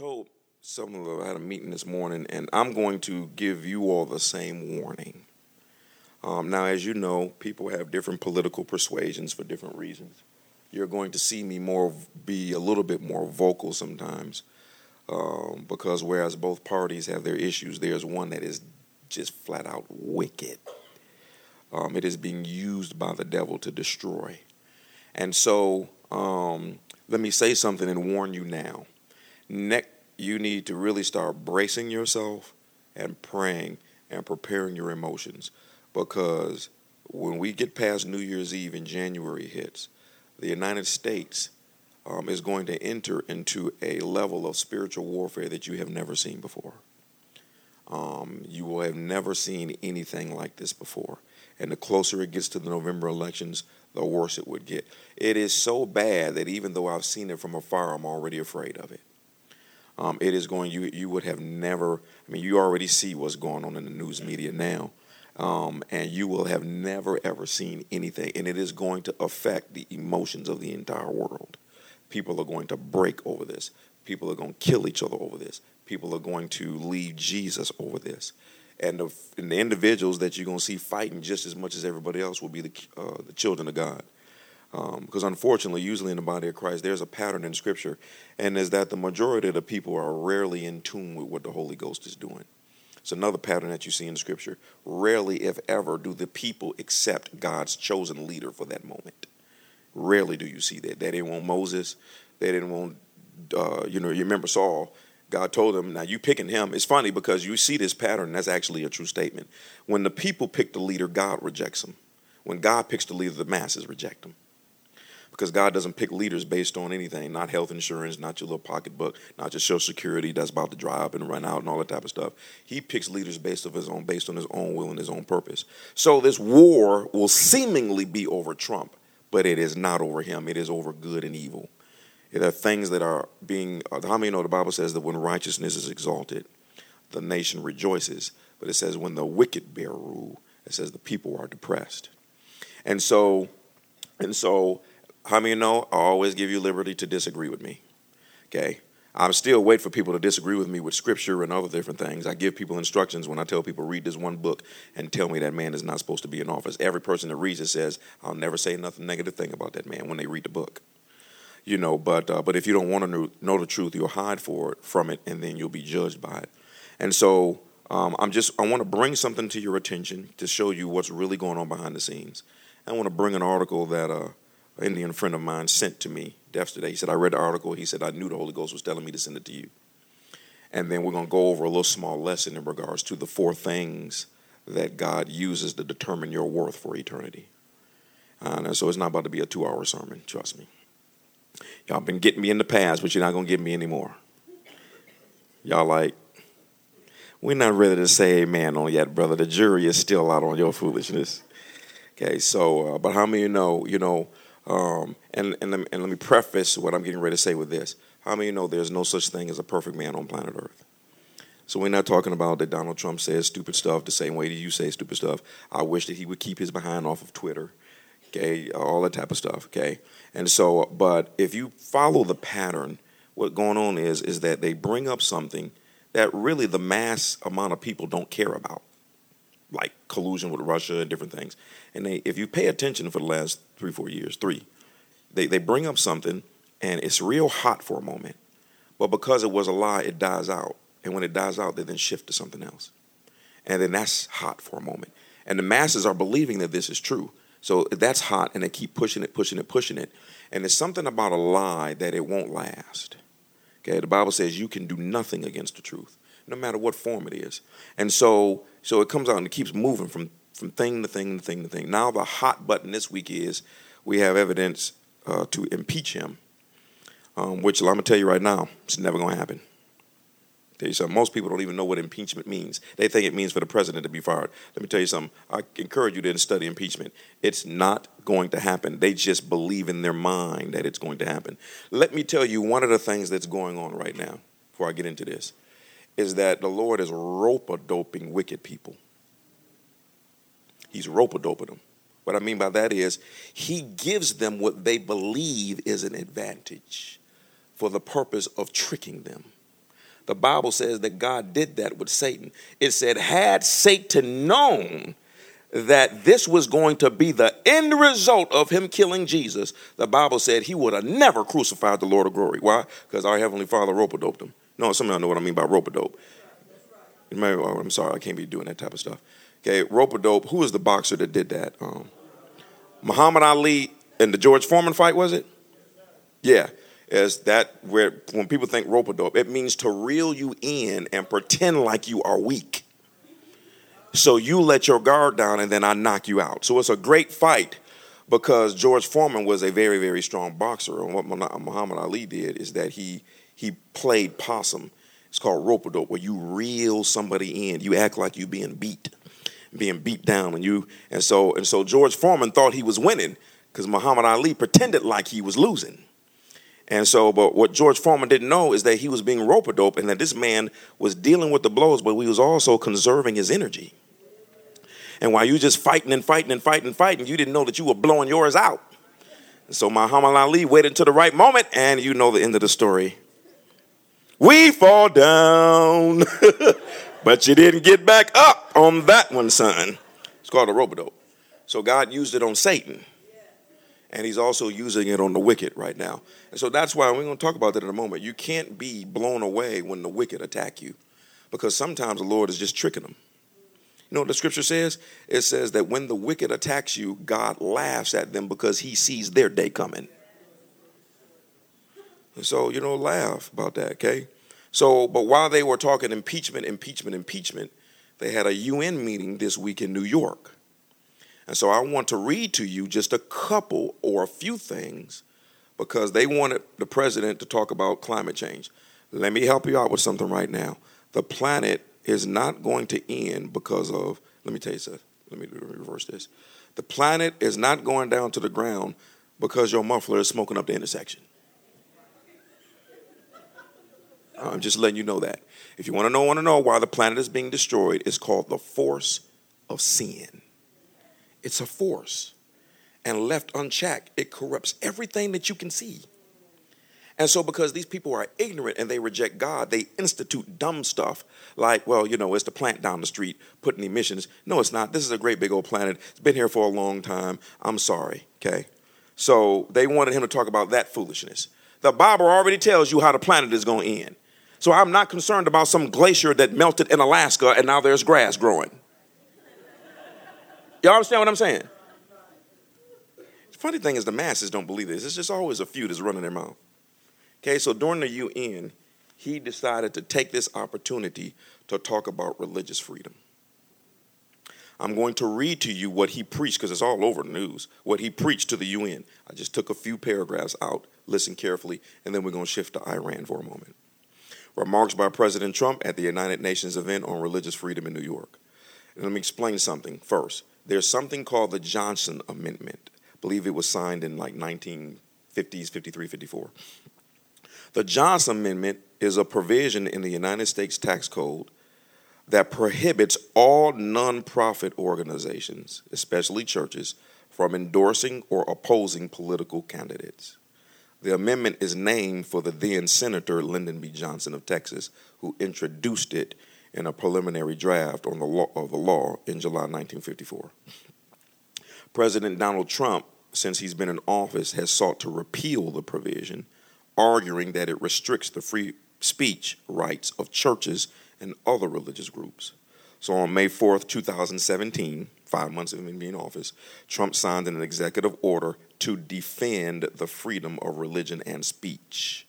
told some of them, I had a meeting this morning, and I'm going to give you all the same warning. Um, now, as you know, people have different political persuasions for different reasons. You're going to see me more be a little bit more vocal sometimes, um, because whereas both parties have their issues, there's one that is just flat out wicked. Um, it is being used by the devil to destroy, and so um, let me say something and warn you now. Next you need to really start bracing yourself and praying and preparing your emotions because when we get past New Year's Eve and January hits, the United States um, is going to enter into a level of spiritual warfare that you have never seen before. Um, you will have never seen anything like this before. And the closer it gets to the November elections, the worse it would get. It is so bad that even though I've seen it from afar, I'm already afraid of it um, it is going you you would have never i mean you already see what's going on in the news media now. Um, and you will have never ever seen anything. And it is going to affect the emotions of the entire world. People are going to break over this. People are going to kill each other over this. People are going to leave jesus over this. And the, and the individuals that you're going to see fighting just as much as everybody else will be the, uh, the children of god um, because unfortunately, usually in the body of Christ, there's a pattern in Scripture, and is that the majority of the people are rarely in tune with what the Holy Ghost is doing. It's another pattern that you see in Scripture. Rarely, if ever, do the people accept God's chosen leader for that moment. Rarely do you see that. They didn't want Moses. They didn't want, uh, you know, you remember Saul. God told him, now you picking him. It's funny because you see this pattern. That's actually a true statement. When the people pick the leader, God rejects them. When God picks the leader, the masses reject them because God doesn't pick leaders based on anything, not health insurance, not your little pocketbook, not your social security that's about to dry up and run out and all that type of stuff. He picks leaders based of his own, based on his own will and his own purpose. So this war will seemingly be over Trump, but it is not over him. It is over good and evil. There are things that are being. How many know the Bible says that when righteousness is exalted, the nation rejoices, but it says when the wicked bear rule, it says the people are depressed, and so, and so how many know I always give you liberty to disagree with me? Okay. I'm still wait for people to disagree with me with scripture and other different things. I give people instructions when I tell people read this one book and tell me that man is not supposed to be in office. Every person that reads it says I'll never say nothing negative thing about that man when they read the book. You know, but uh, but if you don't want to know, know, the truth, you'll hide for it from it, and then you'll be judged by it. And so um, I'm just I want to bring something to your attention to show you what's really going on behind the scenes. I want to bring an article that uh, Indian friend of mine sent to me yesterday. He said, I read the article. He said, I knew the Holy Ghost was telling me to send it to you. And then we're going to go over a little small lesson in regards to the four things that God uses to determine your worth for eternity. Uh, so it's not about to be a two hour sermon, trust me. Y'all been getting me in the past, but you're not going to get me anymore. Y'all like, we're not ready to say amen on yet, brother. The jury is still out on your foolishness. Okay, so, uh, but how many you know, you know, um, and, and, and let me preface what I'm getting ready to say with this. How many of you know there's no such thing as a perfect man on planet Earth? So we're not talking about that Donald Trump says stupid stuff the same way that you say stupid stuff. I wish that he would keep his behind off of Twitter, okay, all that type of stuff, okay. And so, but if you follow the pattern, what's going on is is that they bring up something that really the mass amount of people don't care about like collusion with Russia and different things. And they, if you pay attention for the last three, four years, three, they, they bring up something and it's real hot for a moment. But because it was a lie, it dies out. And when it dies out, they then shift to something else. And then that's hot for a moment. And the masses are believing that this is true. So that's hot, and they keep pushing it, pushing it, pushing it. And there's something about a lie that it won't last. Okay, the Bible says you can do nothing against the truth no matter what form it is. And so so it comes out and it keeps moving from from thing to thing to thing to thing. Now the hot button this week is we have evidence uh, to impeach him, um, which I'm gonna tell you right now, it's never gonna happen. Tell you something. Most people don't even know what impeachment means. They think it means for the president to be fired. Let me tell you something. I encourage you to study impeachment. It's not going to happen. They just believe in their mind that it's going to happen. Let me tell you one of the things that's going on right now. Before I get into this, is that the Lord is rope doping wicked people. He's rope doping them. What I mean by that is he gives them what they believe is an advantage for the purpose of tricking them. The Bible says that God did that with Satan. It said, had Satan known that this was going to be the end result of him killing Jesus, the Bible said he would have never crucified the Lord of glory. Why? Because our Heavenly Father rope doped him. No, some of y'all know what I mean by rope dope. Oh, I'm sorry, I can't be doing that type of stuff. Okay, rope a dope. Who was the boxer that did that? Um, Muhammad Ali in the George Foreman fight, was it? Yeah. Is that where when people think rope a dope, it means to reel you in and pretend like you are weak. So you let your guard down and then I knock you out. So it's a great fight because George Foreman was a very, very strong boxer. And what Muhammad Ali did is that he he played possum. It's called rope dope, where you reel somebody in. You act like you're being beat, being beat down, and you and so and so George Foreman thought he was winning because Muhammad Ali pretended like he was losing. And so, but what George Foreman didn't know is that he was being rope dope and that this man was dealing with the blows, but he was also conserving his energy. And while you just fighting and fighting and fighting and fighting, you didn't know that you were blowing yours out. And so Muhammad Ali waited until the right moment, and you know the end of the story. We fall down, but you didn't get back up on that one, son. It's called a rope dope. So God used it on Satan and he's also using it on the wicked right now. And so that's why we're going to talk about that in a moment. You can't be blown away when the wicked attack you because sometimes the Lord is just tricking them. You know what the scripture says? It says that when the wicked attacks you, God laughs at them because he sees their day coming. So, you know, laugh about that, okay? So, but while they were talking impeachment, impeachment, impeachment, they had a UN meeting this week in New York. And so I want to read to you just a couple or a few things because they wanted the president to talk about climate change. Let me help you out with something right now. The planet is not going to end because of, let me tell you something. Let me reverse this. The planet is not going down to the ground because your muffler is smoking up the intersection. I'm just letting you know that. If you want to know, want to know why the planet is being destroyed, it's called the force of sin. It's a force. And left unchecked, it corrupts everything that you can see. And so, because these people are ignorant and they reject God, they institute dumb stuff like, well, you know, it's the plant down the street putting emissions. No, it's not. This is a great big old planet. It's been here for a long time. I'm sorry, okay? So, they wanted him to talk about that foolishness. The Bible already tells you how the planet is going to end. So, I'm not concerned about some glacier that melted in Alaska and now there's grass growing. Y'all understand what I'm saying? The funny thing is, the masses don't believe this. It's just always a few that's running their mouth. Okay, so during the UN, he decided to take this opportunity to talk about religious freedom. I'm going to read to you what he preached because it's all over the news. What he preached to the UN. I just took a few paragraphs out. Listen carefully, and then we're going to shift to Iran for a moment. Remarks by President Trump at the United Nations event on religious freedom in New York. And let me explain something first there's something called the Johnson Amendment. I believe it was signed in like 1950s, 53, 54. The Johnson Amendment is a provision in the United States tax code that prohibits all nonprofit organizations, especially churches, from endorsing or opposing political candidates. The amendment is named for the then Senator Lyndon B. Johnson of Texas, who introduced it in a preliminary draft on the law, of the law in July 1954. President Donald Trump, since he's been in office, has sought to repeal the provision, arguing that it restricts the free speech rights of churches and other religious groups. So on May 4th, 2017, five months of him being in office, Trump signed an executive order to defend the freedom of religion and speech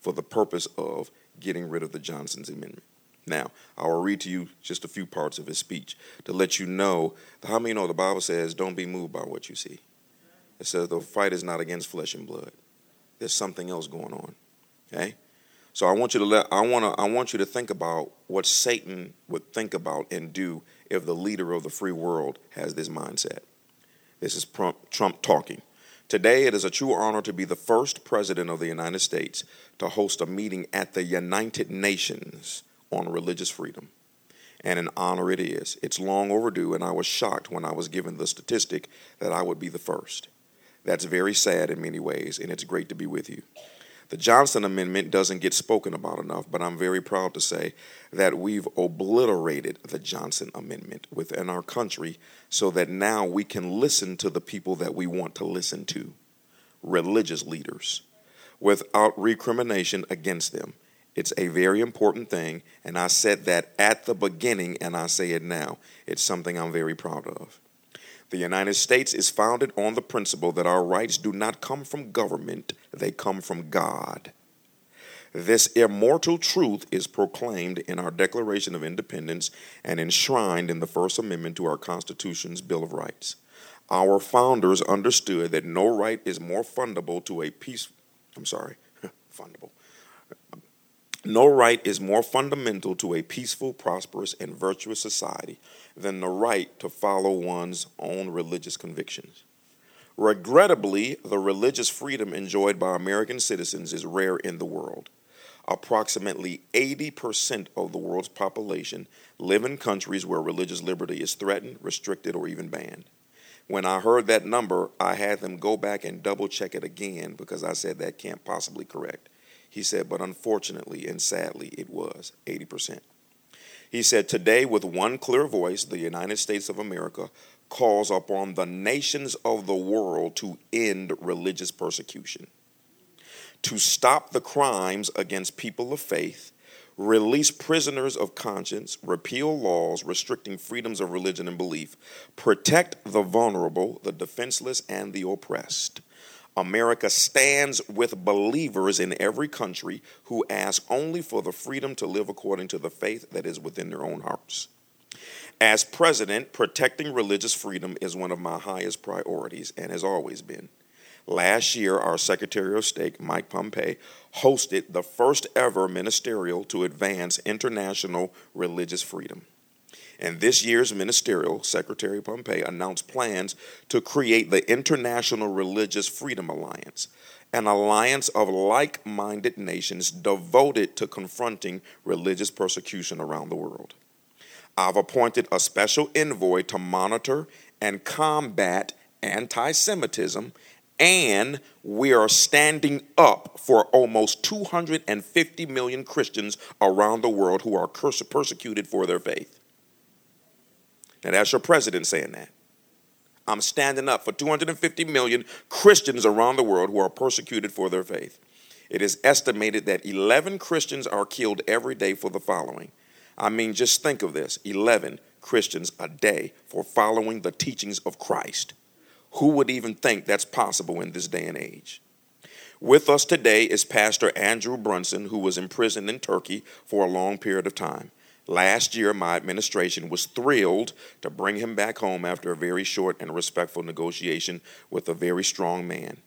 for the purpose of getting rid of the Johnson's Amendment. Now, I will read to you just a few parts of his speech to let you know how many know the Bible says, don't be moved by what you see. It says the fight is not against flesh and blood. There's something else going on. Okay? So I want you to let I want to I want you to think about what Satan would think about and do if the leader of the free world has this mindset. This is Trump, Trump talking. Today, it is a true honor to be the first president of the United States to host a meeting at the United Nations on religious freedom. And an honor it is. It's long overdue, and I was shocked when I was given the statistic that I would be the first. That's very sad in many ways, and it's great to be with you. The Johnson Amendment doesn't get spoken about enough, but I'm very proud to say that we've obliterated the Johnson Amendment within our country so that now we can listen to the people that we want to listen to, religious leaders, without recrimination against them. It's a very important thing, and I said that at the beginning, and I say it now. It's something I'm very proud of. The United States is founded on the principle that our rights do not come from government, they come from God. This immortal truth is proclaimed in our Declaration of Independence and enshrined in the First Amendment to our Constitution's Bill of Rights. Our founders understood that no right is more fundable to a peace I'm sorry, fundable. No right is more fundamental to a peaceful, prosperous, and virtuous society than the right to follow one's own religious convictions. Regrettably, the religious freedom enjoyed by American citizens is rare in the world. Approximately 80% of the world's population live in countries where religious liberty is threatened, restricted, or even banned. When I heard that number, I had them go back and double check it again because I said that can't possibly correct. He said, but unfortunately and sadly, it was 80%. He said, Today, with one clear voice, the United States of America calls upon the nations of the world to end religious persecution, to stop the crimes against people of faith, release prisoners of conscience, repeal laws restricting freedoms of religion and belief, protect the vulnerable, the defenseless, and the oppressed America stands with believers in every country who ask only for the freedom to live according to the faith that is within their own hearts. As president, protecting religious freedom is one of my highest priorities and has always been. Last year, our Secretary of State, Mike Pompeo, hosted the first ever ministerial to advance international religious freedom. And this year's ministerial, Secretary Pompeo announced plans to create the International Religious Freedom Alliance, an alliance of like minded nations devoted to confronting religious persecution around the world. I've appointed a special envoy to monitor and combat anti Semitism, and we are standing up for almost 250 million Christians around the world who are persecuted for their faith. Now, that's your president saying that. I'm standing up for 250 million Christians around the world who are persecuted for their faith. It is estimated that 11 Christians are killed every day for the following. I mean, just think of this 11 Christians a day for following the teachings of Christ. Who would even think that's possible in this day and age? With us today is Pastor Andrew Brunson, who was imprisoned in Turkey for a long period of time. Last year, my administration was thrilled to bring him back home after a very short and respectful negotiation with a very strong man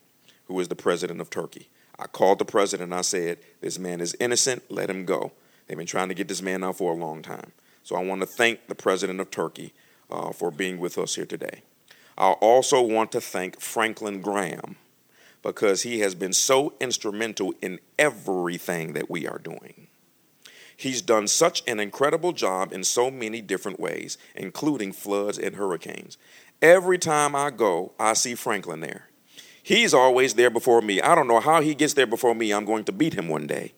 who is the president of Turkey. I called the president and I said, This man is innocent, let him go. They've been trying to get this man out for a long time. So I want to thank the president of Turkey uh, for being with us here today. I also want to thank Franklin Graham because he has been so instrumental in everything that we are doing. He's done such an incredible job in so many different ways, including floods and hurricanes. Every time I go, I see Franklin there. He's always there before me. I don't know how he gets there before me. I'm going to beat him one day.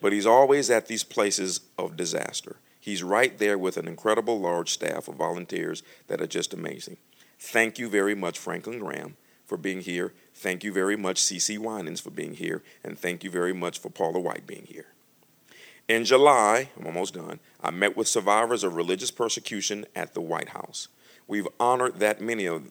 But he's always at these places of disaster. He's right there with an incredible large staff of volunteers that are just amazing. Thank you very much, Franklin Graham, for being here. Thank you very much, CeCe Winans, for being here. And thank you very much for Paula White being here. In July, I'm almost done, I met with survivors of religious persecution at the White House. We've honored that many of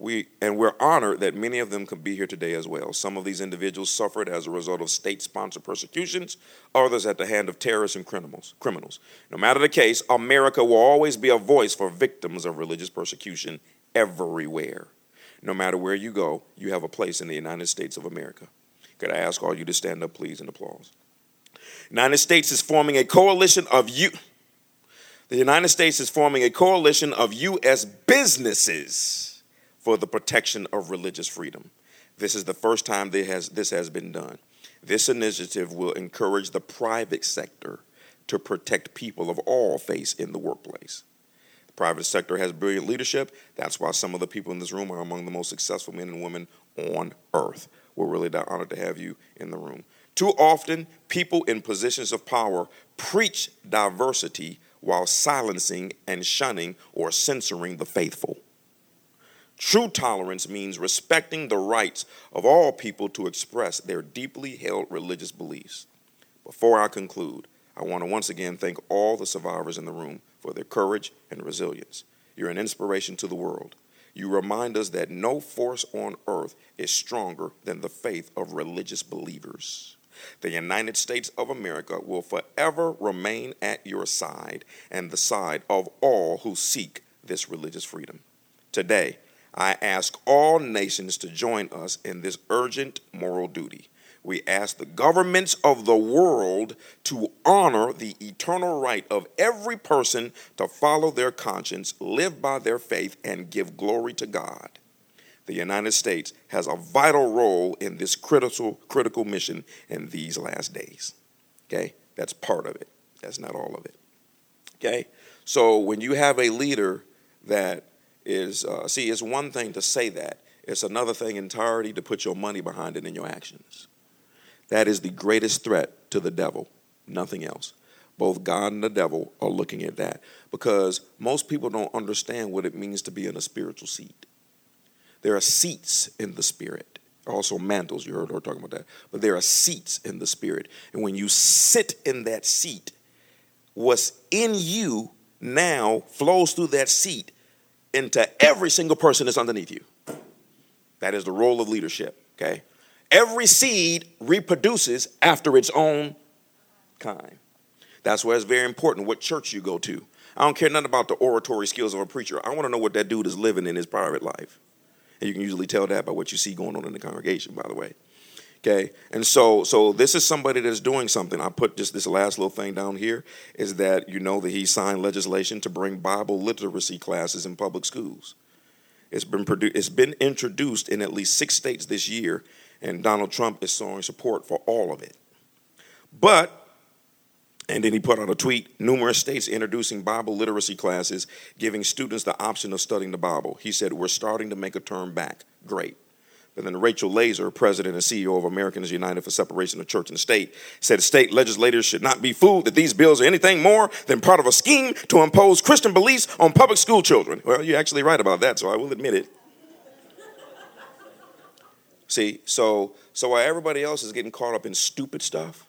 we and we're honored that many of them could be here today as well. Some of these individuals suffered as a result of state-sponsored persecutions, others at the hand of terrorists and criminals. Criminals. No matter the case, America will always be a voice for victims of religious persecution everywhere. No matter where you go, you have a place in the United States of America. Could I ask all you to stand up, please, and applause? United States is forming a coalition of you. The United States is forming a coalition of U.S. businesses for the protection of religious freedom. This is the first time has, this has been done. This initiative will encourage the private sector to protect people of all faiths in the workplace. The private sector has brilliant leadership. That's why some of the people in this room are among the most successful men and women on earth. We're really honored to have you in the room. Too often, people in positions of power preach diversity while silencing and shunning or censoring the faithful. True tolerance means respecting the rights of all people to express their deeply held religious beliefs. Before I conclude, I want to once again thank all the survivors in the room for their courage and resilience. You're an inspiration to the world. You remind us that no force on earth is stronger than the faith of religious believers. The United States of America will forever remain at your side and the side of all who seek this religious freedom. Today, I ask all nations to join us in this urgent moral duty. We ask the governments of the world to honor the eternal right of every person to follow their conscience, live by their faith, and give glory to God. The United States has a vital role in this critical, critical mission in these last days. Okay? That's part of it. That's not all of it. Okay? So when you have a leader that is, uh, see, it's one thing to say that, it's another thing entirely to put your money behind it in your actions. That is the greatest threat to the devil, nothing else. Both God and the devil are looking at that because most people don't understand what it means to be in a spiritual seat. There are seats in the spirit, also mantles, you heard her talking about that, but there are seats in the spirit. And when you sit in that seat, what's in you now flows through that seat into every single person that's underneath you. That is the role of leadership, okay? Every seed reproduces after its own kind. That's why it's very important what church you go to. I don't care nothing about the oratory skills of a preacher. I want to know what that dude is living in his private life. And you can usually tell that by what you see going on in the congregation, by the way. Okay, and so so this is somebody that's doing something. I put just this last little thing down here is that you know that he signed legislation to bring Bible literacy classes in public schools. It's been produ- it's been introduced in at least six states this year, and Donald Trump is showing support for all of it. But and then he put out a tweet numerous states introducing Bible literacy classes, giving students the option of studying the Bible. He said, We're starting to make a turn back. Great. But then Rachel Laser, president and CEO of Americans United for Separation of Church and State, said state legislators should not be fooled that these bills are anything more than part of a scheme to impose Christian beliefs on public school children. Well, you're actually right about that, so I will admit it. See, so so while everybody else is getting caught up in stupid stuff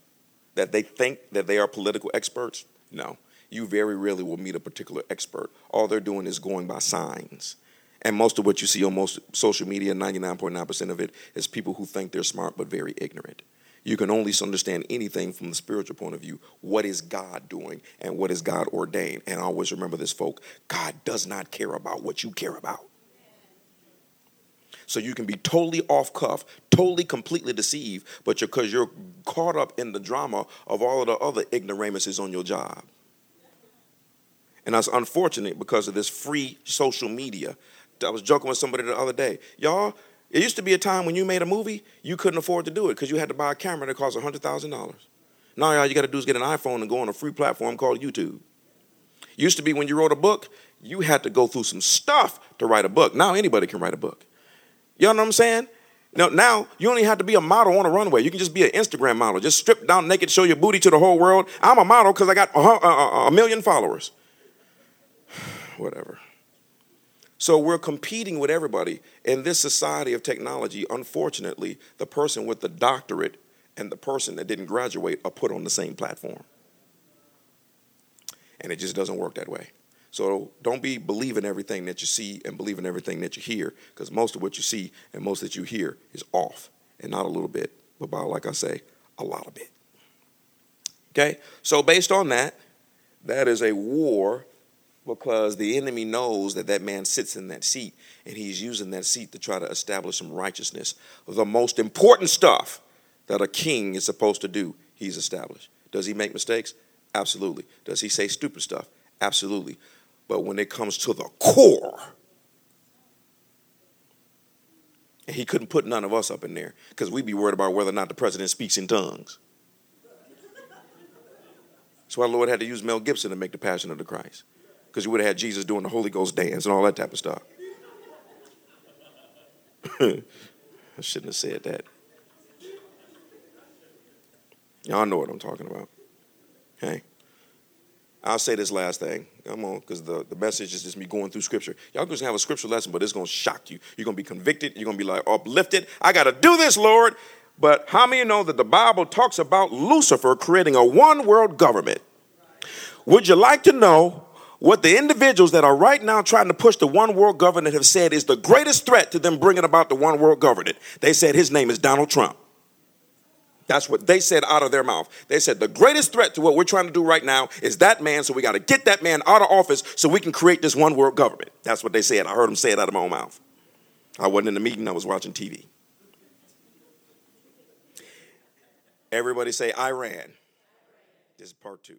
that they think that they are political experts, no. You very rarely will meet a particular expert. All they're doing is going by signs. And most of what you see on most social media, 99.9% of it, is people who think they're smart but very ignorant. You can only understand anything from the spiritual point of view. What is God doing and what is God ordained? And always remember this, folk God does not care about what you care about. So you can be totally off cuff, totally completely deceived, but because you're, you're caught up in the drama of all of the other ignoramuses on your job. And that's unfortunate because of this free social media. I was joking with somebody the other day. Y'all, it used to be a time when you made a movie, you couldn't afford to do it because you had to buy a camera that cost $100,000. Now, all you got to do is get an iPhone and go on a free platform called YouTube. Used to be when you wrote a book, you had to go through some stuff to write a book. Now anybody can write a book. You know what I'm saying? Now, now you only have to be a model on a runway. You can just be an Instagram model. Just strip down naked, show your booty to the whole world. I'm a model because I got a, a, a million followers. Whatever. So we're competing with everybody. In this society of technology, unfortunately, the person with the doctorate and the person that didn't graduate are put on the same platform. And it just doesn't work that way. So don't be believing everything that you see and believing everything that you hear, because most of what you see and most that you hear is off, and not a little bit, but about, like I say, a lot of it. Okay? So based on that, that is a war because the enemy knows that that man sits in that seat and he's using that seat to try to establish some righteousness. The most important stuff that a king is supposed to do, he's established. Does he make mistakes? Absolutely. Does he say stupid stuff? Absolutely. But when it comes to the core, and he couldn't put none of us up in there because we'd be worried about whether or not the president speaks in tongues. That's why the Lord had to use Mel Gibson to make the Passion of the Christ because you would have had Jesus doing the Holy Ghost dance and all that type of stuff. I shouldn't have said that. Y'all know what I'm talking about. Okay. I'll say this last thing. Come on, because the, the message is just me going through scripture. Y'all just have a scripture lesson, but it's to shock you. You're to be convicted. You're to be like uplifted. I got to do this, Lord. But how many know that the Bible talks about Lucifer creating a one world government? Would you like to know what the individuals that are right now trying to push the one world government have said is the greatest threat to them bringing about the one world government? They said his name is Donald Trump. That's what they said out of their mouth. They said the greatest threat to what we're trying to do right now is that man, so we got to get that man out of office so we can create this one world government. That's what they said. I heard them say it out of my own mouth. I wasn't in the meeting, I was watching TV. Everybody say Iran. This is part two.